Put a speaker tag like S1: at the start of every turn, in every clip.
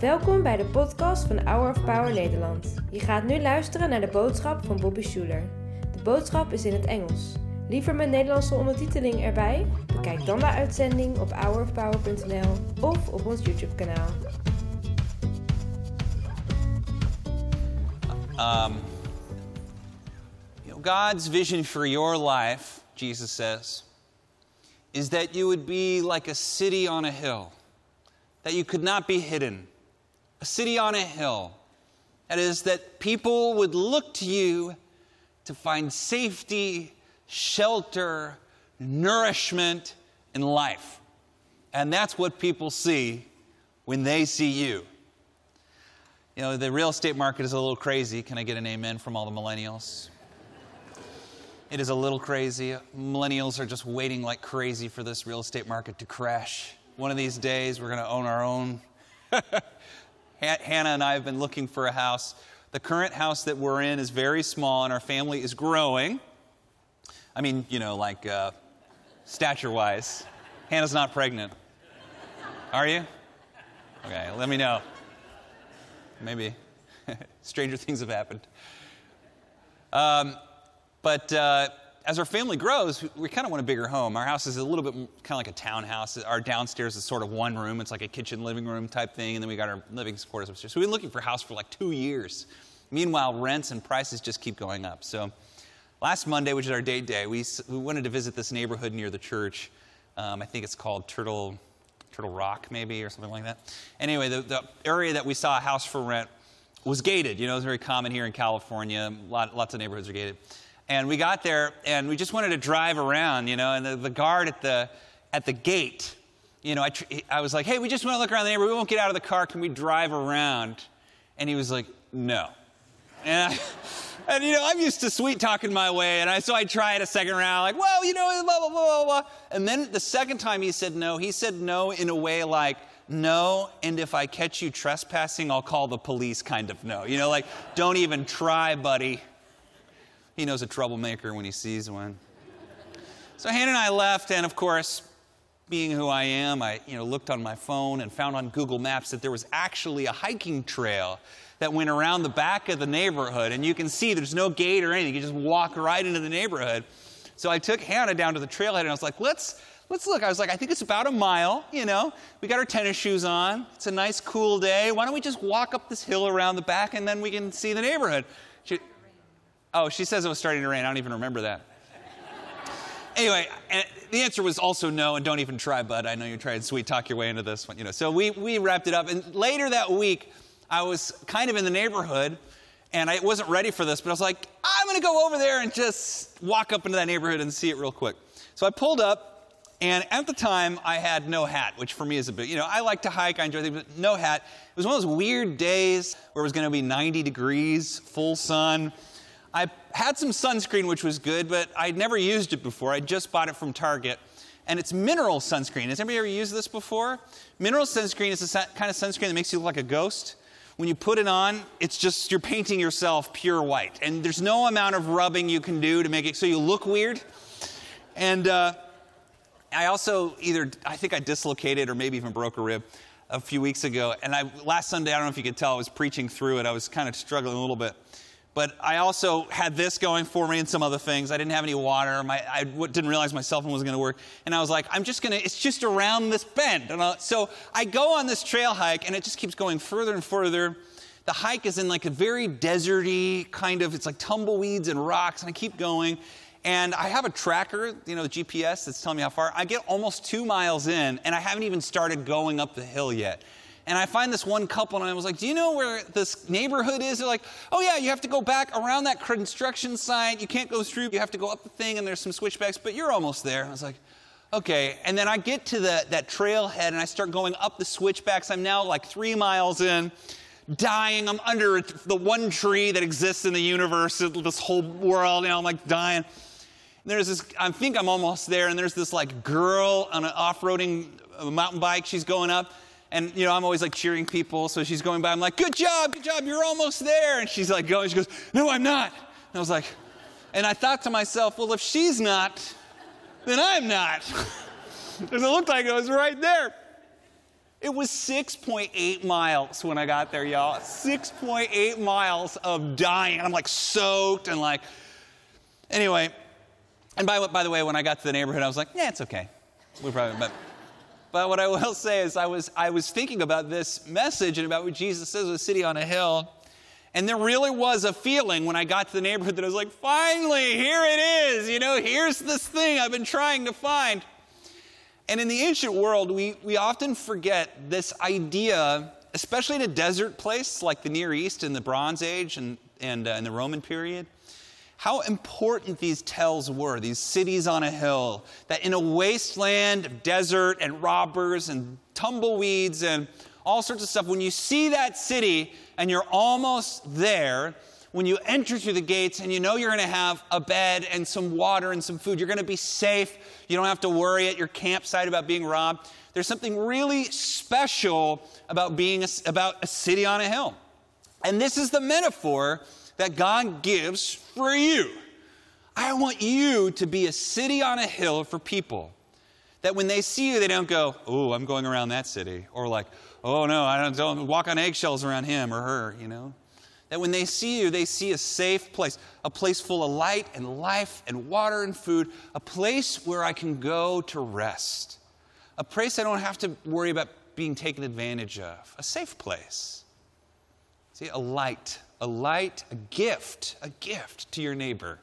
S1: Welkom bij de podcast van Hour of Power Nederland. Je gaat nu luisteren naar de boodschap van Bobby Schuler. De boodschap is in het Engels. Liever met Nederlandse ondertiteling erbij? Bekijk dan de uitzending op hourofpower.nl of op ons YouTube kanaal.
S2: Um, you know, God's vision for your life, Jesus says, is that you would be like a city on a hill, that you could not be hidden. A city on a hill. That is, that people would look to you to find safety, shelter, nourishment, and life. And that's what people see when they see you. You know, the real estate market is a little crazy. Can I get an amen from all the millennials? It is a little crazy. Millennials are just waiting like crazy for this real estate market to crash. One of these days, we're going to own our own. Hannah and I have been looking for a house. The current house that we're in is very small, and our family is growing. I mean, you know, like uh, stature wise. Hannah's not pregnant. Are you? Okay, let me know. Maybe. Stranger things have happened. Um, but uh, as our family grows, we kind of want a bigger home. Our house is a little bit kind of like a townhouse. Our downstairs is sort of one room. It's like a kitchen, living room type thing, and then we got our living quarters upstairs. So we've been looking for a house for like two years. Meanwhile, rents and prices just keep going up. So last Monday, which is our date day, we, we wanted to visit this neighborhood near the church. Um, I think it's called Turtle, Turtle Rock, maybe, or something like that. Anyway, the, the area that we saw a house for rent was gated. You know, it's very common here in California. Lot, lots of neighborhoods are gated. And we got there and we just wanted to drive around, you know, and the, the guard at the, at the gate, you know, I, tr- I was like, hey, we just want to look around the neighborhood. We won't get out of the car. Can we drive around? And he was like, no. And, I, and you know, I'm used to sweet talking my way. And I, so I tried a second round, like, well, you know, blah, blah, blah, blah, blah. And then the second time he said no, he said no in a way like, no, and if I catch you trespassing, I'll call the police kind of no. You know, like, don't even try, buddy. He knows a troublemaker when he sees one. So Hannah and I left, and of course, being who I am, I you know, looked on my phone and found on Google Maps that there was actually a hiking trail that went around the back of the neighborhood. And you can see there's no gate or anything. You just walk right into the neighborhood. So I took Hannah down to the trailhead and I was like, let's, let's look. I was like, I think it's about a mile, you know. We got our tennis shoes on. It's a nice, cool day. Why don't we just walk up this hill around the back and then we can see the neighborhood? She, Oh, she says it was starting to rain. I don't even remember that. anyway, the answer was also no, and don't even try, bud. I know you're trying to sweet talk your way into this one. You know, so we, we wrapped it up. And later that week, I was kind of in the neighborhood, and I wasn't ready for this, but I was like, I'm going to go over there and just walk up into that neighborhood and see it real quick. So I pulled up, and at the time, I had no hat, which for me is a bit, you know, I like to hike, I enjoy things, but no hat. It was one of those weird days where it was going to be 90 degrees, full sun. I had some sunscreen, which was good, but I'd never used it before. I just bought it from Target. And it's mineral sunscreen. Has anybody ever used this before? Mineral sunscreen is the kind of sunscreen that makes you look like a ghost. When you put it on, it's just you're painting yourself pure white. And there's no amount of rubbing you can do to make it so you look weird. And uh, I also either, I think I dislocated or maybe even broke a rib a few weeks ago. And I, last Sunday, I don't know if you could tell, I was preaching through it. I was kind of struggling a little bit. But I also had this going for me and some other things. I didn't have any water. My, I didn't realize my cell phone was going to work. And I was like, I'm just going to, it's just around this bend. So I go on this trail hike, and it just keeps going further and further. The hike is in like a very deserty kind of, it's like tumbleweeds and rocks, and I keep going. And I have a tracker, you know, GPS that's telling me how far. I get almost two miles in, and I haven't even started going up the hill yet. And I find this one couple, and I was like, Do you know where this neighborhood is? They're like, Oh, yeah, you have to go back around that construction site. You can't go through. You have to go up the thing, and there's some switchbacks, but you're almost there. I was like, Okay. And then I get to the, that trailhead, and I start going up the switchbacks. I'm now like three miles in, dying. I'm under the one tree that exists in the universe, this whole world. You know, I'm like dying. And there's this, I think I'm almost there, and there's this like girl on an off roading uh, mountain bike. She's going up and you know i'm always like cheering people so she's going by i'm like good job good job you're almost there and she's like going she goes no i'm not and i was like and i thought to myself well if she's not then i'm not because it looked like i was right there It was 6.8 miles when I got there, y'all. 6.8 miles of dying. I'm like soaked and like, anyway. And by, by the way, when I got to the neighborhood, I was like, yeah, it's okay. We probably, but, but what I will say is I was, I was thinking about this message and about what Jesus says, a city on a hill. And there really was a feeling when I got to the neighborhood that I was like, finally, here it is. You know, here's this thing I've been trying to find. And in the ancient world, we, we often forget this idea, especially in a desert place like the Near East in the Bronze Age and, and uh, in the Roman period, how important these tells were, these cities on a hill, that in a wasteland of desert and robbers and tumbleweeds and all sorts of stuff, when you see that city and you're almost there, when you enter through the gates and you know you're going to have a bed and some water and some food, you're going to be safe. You don't have to worry at your campsite about being robbed. There's something really special about being a, about a city on a hill. And this is the metaphor that God gives for you. I want you to be a city on a hill for people. That when they see you, they don't go, oh, I'm going around that city. Or like, oh no, I don't, don't walk on eggshells around him or her, you know. That when they see you, they see a safe place, a place full of light and life and water and food, a place where I can go to rest, a place I don't have to worry about being taken advantage of, a safe place. See, a light, a light, a gift, a gift to your neighbor.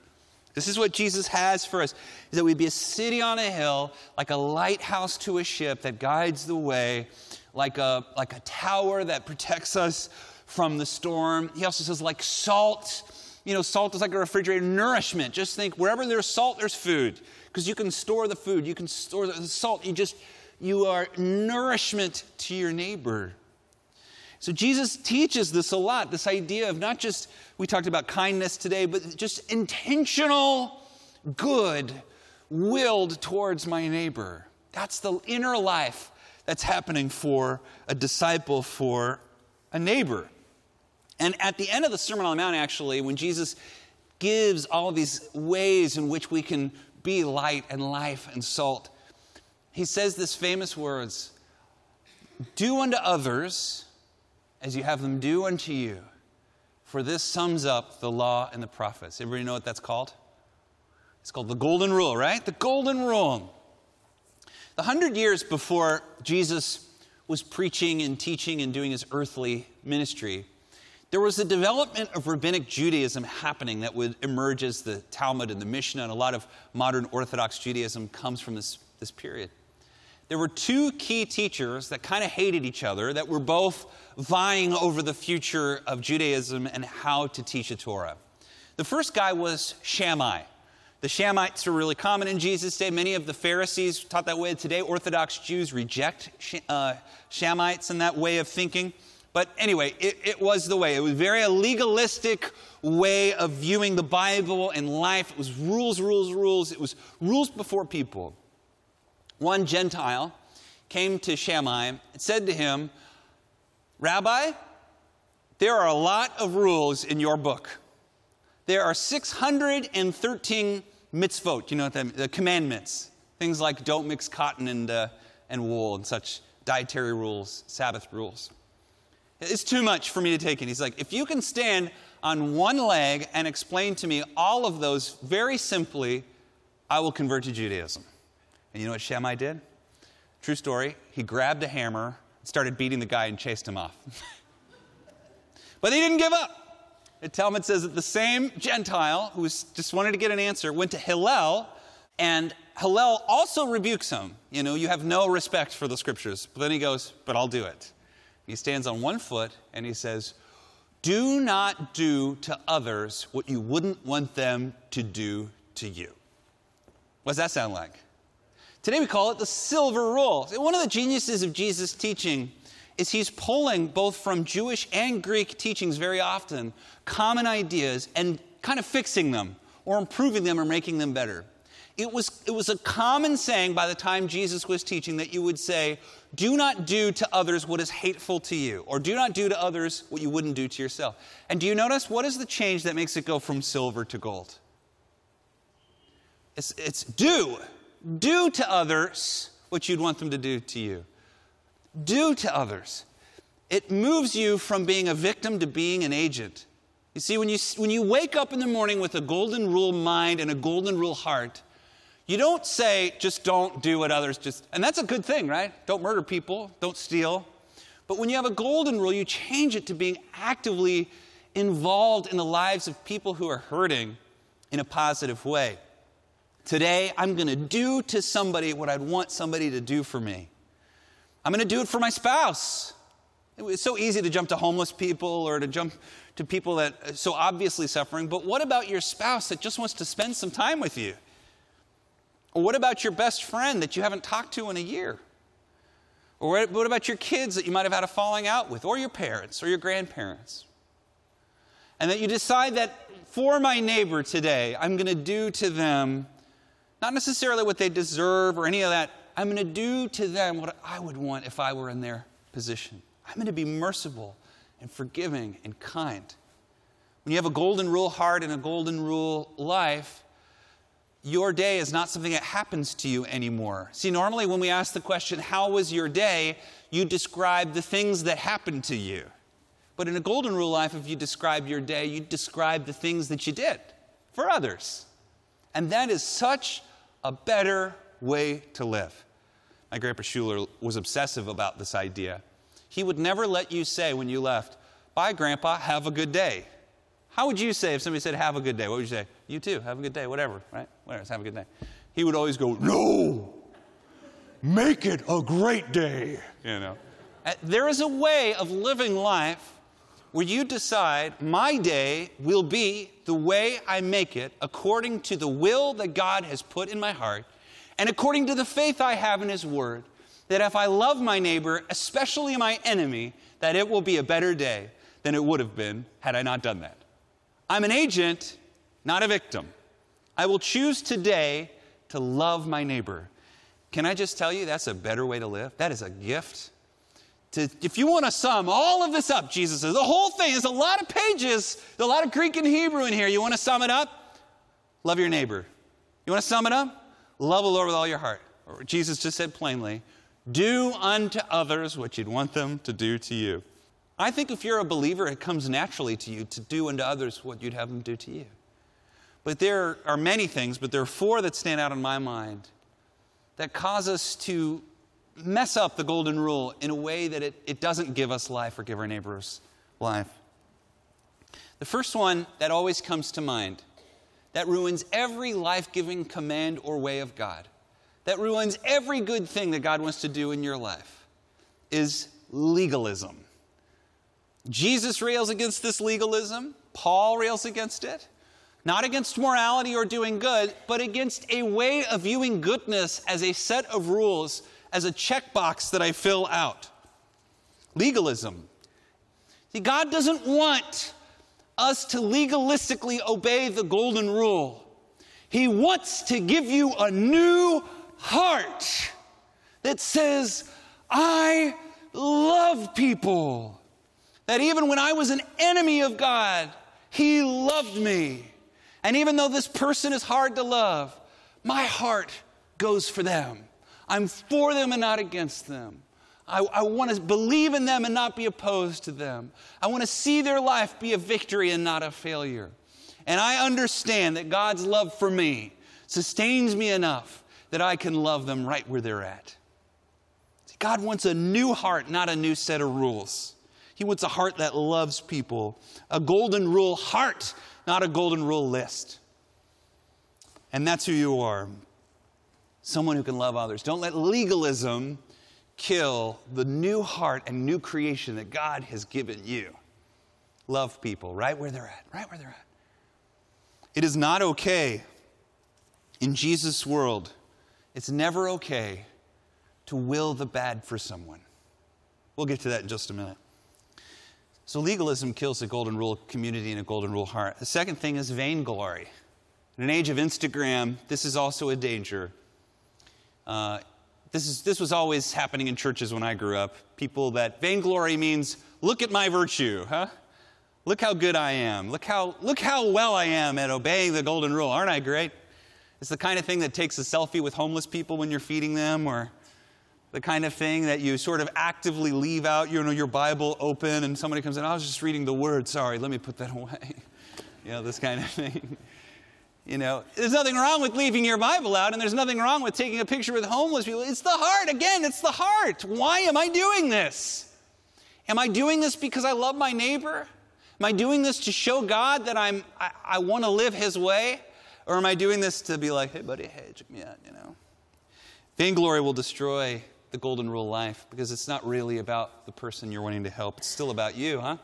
S2: This is what Jesus has for us, is that we be a city on a hill, like a lighthouse to a ship that guides the way, like a, like a tower that protects us from the storm. He also says, like salt. You know, salt is like a refrigerator, nourishment. Just think wherever there's salt, there's food. Because you can store the food, you can store the salt. You just, you are nourishment to your neighbor. So Jesus teaches this a lot this idea of not just, we talked about kindness today, but just intentional good willed towards my neighbor. That's the inner life that's happening for a disciple, for a neighbor. And at the end of the Sermon on the Mount, actually, when Jesus gives all these ways in which we can be light and life and salt, he says this famous words Do unto others as you have them do unto you. For this sums up the law and the prophets. Everybody know what that's called? It's called the Golden Rule, right? The Golden Rule. The hundred years before Jesus was preaching and teaching and doing his earthly ministry, there was a development of rabbinic Judaism happening that would emerge as the Talmud and the Mishnah, and a lot of modern Orthodox Judaism comes from this, this period. There were two key teachers that kind of hated each other, that were both vying over the future of Judaism and how to teach a Torah. The first guy was Shammai. The Shammaites were really common in Jesus' day. Many of the Pharisees taught that way. Today, Orthodox Jews reject uh, Shammaites and that way of thinking. But anyway, it, it, was the way. It was very a legalistic way of viewing the Bible and life. It was rules, rules, rules. It was rules before people. One Gentile came to Shammai and said to him, Rabbi, there are a lot of rules in your book. There are 613 mitzvot, you know, the, the commandments. Things like don't mix cotton and, uh, and wool and such dietary rules, Sabbath rules. It's too much for me to take in. He's like, if you can stand on one leg and explain to me all of those very simply, I will convert to Judaism. And you know what Shammai did? True story. He grabbed a hammer, started beating the guy, and chased him off. but he didn't give up. The Talmud says that the same Gentile who just wanted to get an answer went to Hillel, and Hillel also rebukes him. You know, you have no respect for the scriptures. But then he goes, But I'll do it. He stands on one foot and he says, Do not do to others what you wouldn't want them to do to you. What does that sound like? Today we call it the silver rule. One of the geniuses of Jesus' teaching is he's pulling both from Jewish and Greek teachings very often common ideas and kind of fixing them or improving them or making them better. It was, it was a common saying by the time Jesus was teaching that you would say, Do not do to others what is hateful to you, or do not do to others what you wouldn't do to yourself. And do you notice what is the change that makes it go from silver to gold? It's, it's do. Do to others what you'd want them to do to you. do to others. It moves you from being a victim to being an agent. You see, when you, when you wake up in the morning with a golden rule mind and a golden rule heart, you don't say, just don't do what others just, and that's a good thing, right? Don't murder people, don't steal. But when you have a golden rule, you change it to being actively involved in the lives of people who are hurting in a positive way. Today, I'm going to do to somebody what I'd want somebody to do for me. I'm going to do it for my spouse. It's so easy to jump to homeless people or to jump to people that are so obviously suffering, but what about your spouse that just wants to spend some time with you? Or what about your best friend that you haven't talked to in a year? Or what about your kids that you might have had a falling out with, or your parents, or your grandparents? And that you decide that for my neighbor today, I'm going to do to them not necessarily what they deserve or any of that. I'm going to do to them what I would want if I were in their position. I'm going to be merciful and forgiving and kind. When you have a golden rule heart and a golden rule life, your day is not something that happens to you anymore. See, normally when we ask the question, How was your day? you describe the things that happened to you. But in a golden rule life, if you describe your day, you describe the things that you did for others. And that is such a better way to live. My grandpa Schuller was obsessive about this idea. He would never let you say when you left, Bye, Grandpa, have a good day. How would you say if somebody said, Have a good day? What would you say? You too, have a good day, whatever, right? Whatever, have a good day. He would always go, No, make it a great day. You know. There is a way of living life where you decide, My day will be the way I make it according to the will that God has put in my heart and according to the faith I have in His Word. That if I love my neighbor, especially my enemy, that it will be a better day than it would have been had I not done that. I'm an agent, not a victim. I will choose today to love my neighbor. Can I just tell you that's a better way to live? That is a gift. To, if you want to sum all of this up, Jesus says, the whole thing is a lot of pages, a lot of Greek and Hebrew in here. You want to sum it up? Love your neighbor. You want to sum it up? Love the Lord with all your heart. Or Jesus just said plainly, do unto others what you'd want them to do to you. I think if you're a believer, it comes naturally to you to do unto others what you'd have them do to you. But there are many things, but there are four that stand out in my mind that cause us to mess up the golden rule in a way that it, it doesn't give us life or give our neighbors life. The first one that always comes to mind that ruins every life giving command or way of God, that ruins every good thing that God wants to do in your life, is legalism. Jesus rails against this legalism. Paul rails against it. Not against morality or doing good, but against a way of viewing goodness as a set of rules, as a checkbox that I fill out. Legalism. See, God doesn't want us to legalistically obey the golden rule. He wants to give you a new heart that says, I love people. That even when I was an enemy of God, He loved me. And even though this person is hard to love, my heart goes for them. I'm for them and not against them. I, I want to believe in them and not be opposed to them. I want to see their life be a victory and not a failure. And I understand that God's love for me sustains me enough that I can love them right where they're at. God wants a new heart, not a new set of rules. He wants a heart that loves people, a golden rule heart, not a golden rule list. And that's who you are someone who can love others. Don't let legalism kill the new heart and new creation that God has given you. Love people right where they're at, right where they're at. It is not okay in Jesus' world, it's never okay to will the bad for someone. We'll get to that in just a minute. So legalism kills the golden rule community and a golden rule heart. The second thing is vainglory. In an age of Instagram, this is also a danger. Uh, this, is, this was always happening in churches when I grew up. People that vainglory means, look at my virtue, huh? Look how good I am. Look how, look how well I am at obeying the golden rule. Aren't I great? It's the kind of thing that takes a selfie with homeless people when you're feeding them or the kind of thing that you sort of actively leave out, you know, your Bible open and somebody comes in, I was just reading the word, sorry, let me put that away. you know, this kind of thing. You know, there's nothing wrong with leaving your Bible out, and there's nothing wrong with taking a picture with homeless people. It's the heart. Again, it's the heart. Why am I doing this? Am I doing this because I love my neighbor? Am I doing this to show God that I'm, I, I want to live His way? Or am I doing this to be like, hey, buddy, hey, check me out, you know? Vainglory will destroy the golden rule life because it's not really about the person you're wanting to help. It's still about you, huh?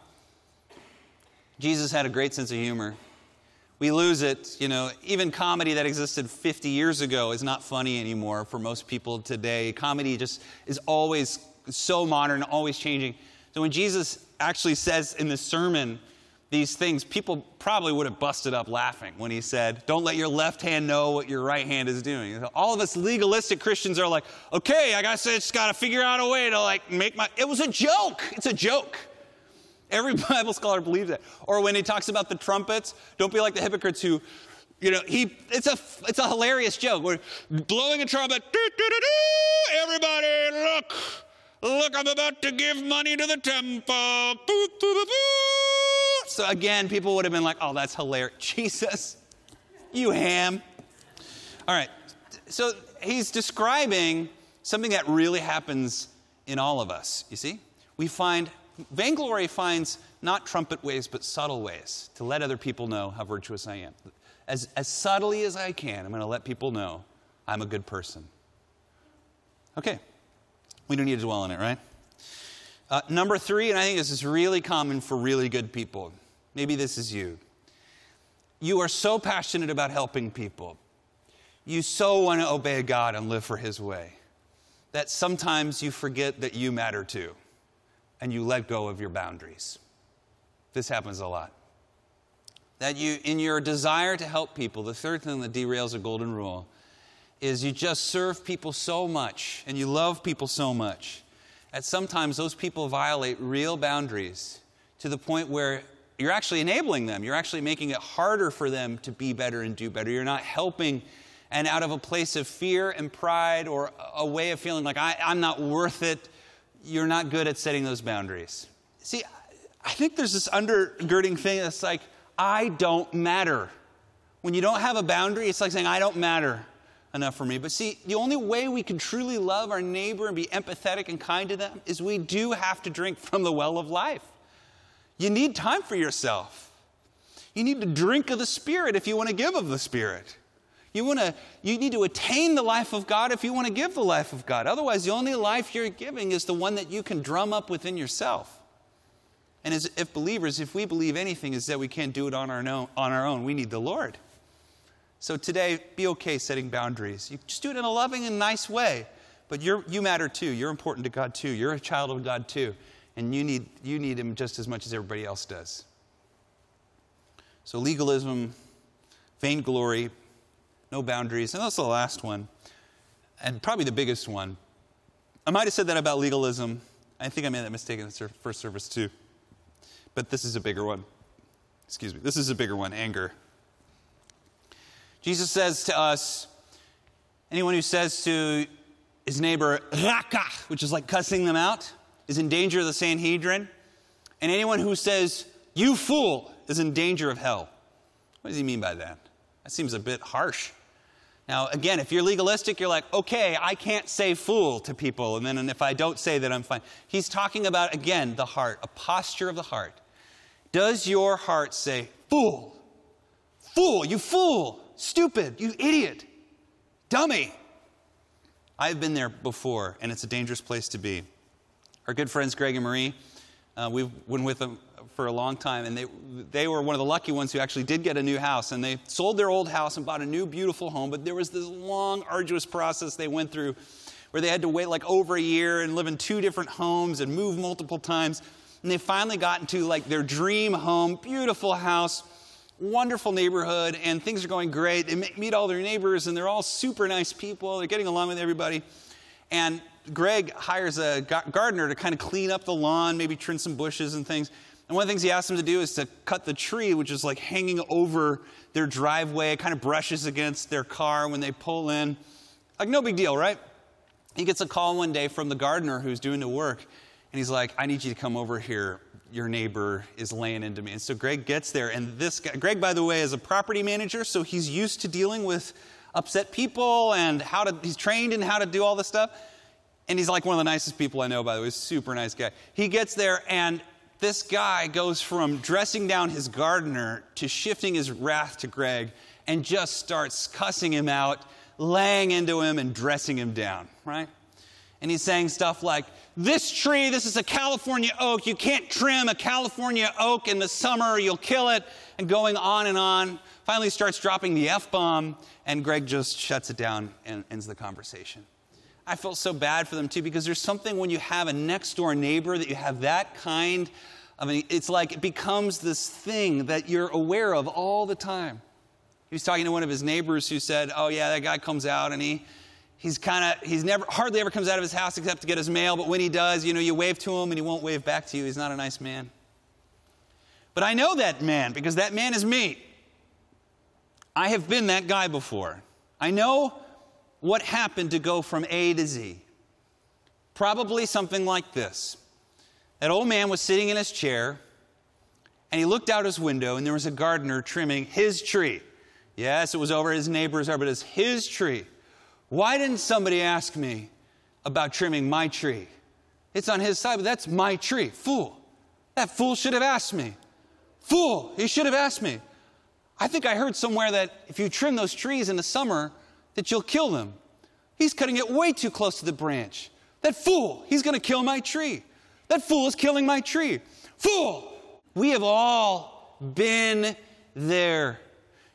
S2: Jesus had a great sense of humor. We lose it, you know, even comedy that existed 50 years ago is not funny anymore for most people today. Comedy just is always so modern, always changing. So when Jesus actually says in the sermon, these things, people probably would have busted up laughing when he said, Don't let your left hand know what your right hand is doing. All of us legalistic Christians are like, Okay, I guess I just got to figure out a way to like make my. It was a joke. It's a joke. Every Bible scholar believes that. Or when he talks about the trumpets, don't be like the hypocrites who, you know, he. It's a it's a hilarious joke. We're blowing a trumpet. Everybody, look, look! I'm about to give money to the temple. So again, people would have been like, oh, that's hilarious. Jesus, you ham. All right. So he's describing something that really happens in all of us, you see? We find, vainglory finds not trumpet ways, but subtle ways to let other people know how virtuous I am. As, as subtly as I can, I'm going to let people know I'm a good person. Okay. We don't need to dwell on it, right? Uh, number three, and I think this is really common for really good people. Maybe this is you. You are so passionate about helping people. You so want to obey God and live for His way that sometimes you forget that you matter too and you let go of your boundaries. This happens a lot. That you, in your desire to help people, the third thing that derails a golden rule is you just serve people so much and you love people so much that sometimes those people violate real boundaries to the point where you're actually enabling them. You're actually making it harder for them to be better and do better. You're not helping, and out of a place of fear and pride or a way of feeling like I, am not worth it, you're not good at setting those boundaries. See, I think there's this undergirding thing that's like, I don't matter. When you don't have a boundary, it's like saying, I don't matter enough for me. But see, the only way we can truly love our neighbor and be empathetic and kind to them is we do have to drink from the well of life. You need time for yourself. You need to drink of the Spirit if you want to give of the Spirit. You, want to, you need to attain the life of God if you want to give the life of God. Otherwise, the only life you're giving is the one that you can drum up within yourself. And as if believers, if we believe anything, is that we can't do it on our, own, on our own. We need the Lord. So today, be okay setting boundaries. You just do it in a loving and nice way. But you you matter too. You're important to God too. You're a child of God too. And you need, you need Him just as much as everybody else does. So legalism, vainglory, no boundaries. And that's the last one, and probably the biggest one. I might have said that about legalism. I think I made that mistake in the first service too. But this is a bigger one. Excuse me. This is a bigger one anger. Jesus says to us, anyone who says to his neighbor, raka, which is like cussing them out, is in danger of the Sanhedrin. And anyone who says, you fool, is in danger of hell. What does he mean by that? That seems a bit harsh. Now, again, if you're legalistic, you're like, okay, I can't say fool to people, and then and if I don't say that, I'm fine. He's talking about, again, the heart, a posture of the heart. Does your heart say, fool, fool, you fool, stupid, you idiot, dummy. I've been there before, and it's a dangerous place to be. Our good friends Greg and Marie, uh, we've been with them for a long time, and they, they were one of the lucky ones who actually did get a new house. And they sold their old house and bought a new, beautiful home, but there was this long, arduous process they went through where they had to wait like over a year and live in two different homes and move multiple times. And they finally got into like their dream home, beautiful house wonderful neighborhood and things are going great. They meet all their neighbors and they're all super nice people. They're getting along with everybody. And Greg hires a gardener to kind of clean up the lawn, maybe trim some bushes and things. And one of the things he asks them to do is to cut the tree, which is like hanging over their driveway. It kind of brushes against their car when they pull in. Like, no big deal, right? he gets a call one day from the gardener who's doing the work, and he's like, I need you to come over here. Your neighbor is laying into me. And so Greg gets there, and this guy, Greg, by the way, is a property manager, so he's used to dealing with upset people and how to, he's trained in how to do all this stuff. And he's like one of the nicest people I know, by the way, super nice guy. He gets there, and this guy goes from dressing down his gardener to shifting his wrath to Greg and just starts cussing him out, laying into him, and dressing him down, right? And he's saying stuff like, This tree, this is a California oak. You can't trim a California oak in the summer, you'll kill it, and going on and on. Finally, starts dropping the F bomb, and Greg just shuts it down and ends the conversation. I felt so bad for them too because there's something when you have a next door neighbor that you have that kind of, it's like it becomes this thing that you're aware of all the time. He was talking to one of his neighbors who said, Oh, yeah, that guy comes out and he, he's kind of, he's never, hardly ever comes out of his house except to get his mail, but when he does, you know, you wave to him and he won't wave back to you. He's not a nice man. But I know that man because that man is me. I have been that guy before. I know what happened to go from A to Z. Probably something like this. That old man was sitting in his chair and he looked out his window and there was a gardener trimming his tree. Yes, it was over his neighbor's yard, but it's his tree. Why didn't somebody ask me about trimming my tree? It's on his side, but that's my tree. Fool. That fool should have asked me. Fool. He should have asked me. I think I heard somewhere that if you trim those trees in the summer, that you'll kill them. He's cutting it way too close to the branch. That fool, he's going to kill my tree. That fool is killing my tree. Fool! We have all been there.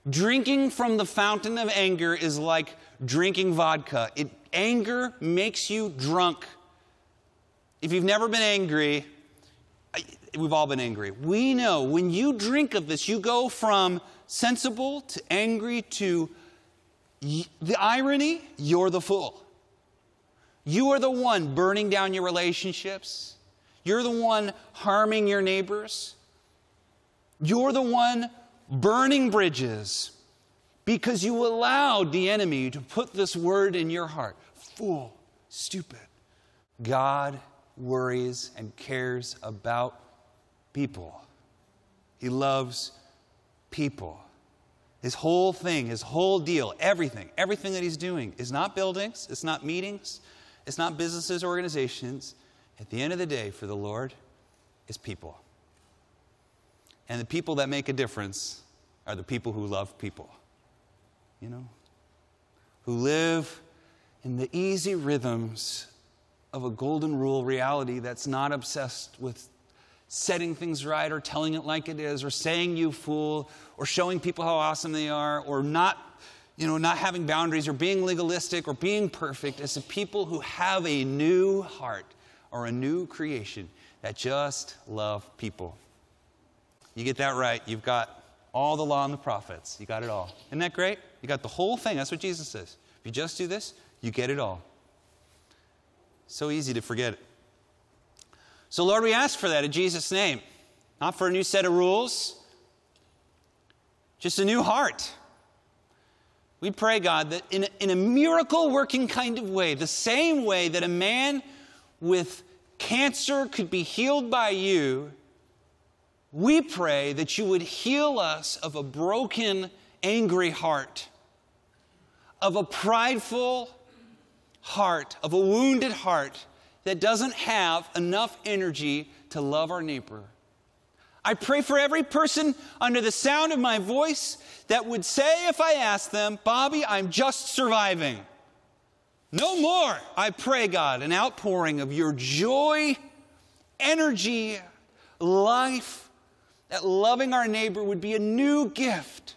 S2: Drinking from the fountain of anger is like drinking vodka. It, anger makes you drunk. If you've never been angry, we've all been angry. We know when you drink of this, you go from sensible to angry to the irony, you're the fool. You are the one burning down your relationships. You're the one harming your neighbors. You're the one burning bridges because you allowed the enemy to put this word in your heart fool, stupid. God worries and cares about people, He loves people. His whole thing, his whole deal, everything, everything that he's doing is not buildings, it's not meetings, it's not businesses, organizations. At the end of the day, for the Lord, is people. And the people that make a difference are the people who love people, you know, who live in the easy rhythms of a golden rule reality that's not obsessed with setting things right or telling it like it is or saying you fool or showing people how awesome they are or not you know not having boundaries or being legalistic or being perfect. As the people who have a new heart or a new creation that just love people. You get that right. You've got all the law and the prophets. You got it all. Isn't that great? You got the whole thing. That's what jesus says. If you just do this you get it all. So easy to forget it so, Lord, we ask for that in Jesus' name. Not for a new set of rules, just a new heart. We pray, God, that in a, in a miracle working kind of way, the same way that a man with cancer could be healed by you, we pray that you would heal us of a broken, angry heart, of a prideful heart, of a wounded heart that doesn't have enough energy to love our neighbor. I pray for every person under the sound of my voice that would say, if I asked them, Bobby, I'm just surviving. No more. I pray, God, an outpouring of your joy, energy, life, that loving our neighbor would be a new gift,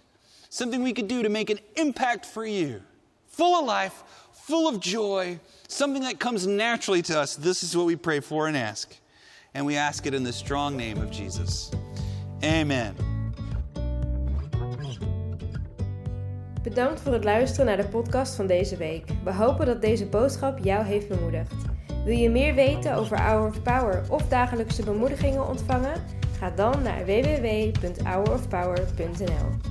S2: something we could do to make an impact for you, full of life, full of joy, something that comes naturally to us. This is what we pray for and ask. And we ask it in the strong name of Jesus. Amen.
S1: Bedankt voor het luisteren naar de podcast van deze week. We hopen dat deze boodschap jou heeft bemoedigd. Wil je meer weten over Hour of Power of dagelijkse bemoedigingen ontvangen? Ga dan naar www.hourofpower.nl.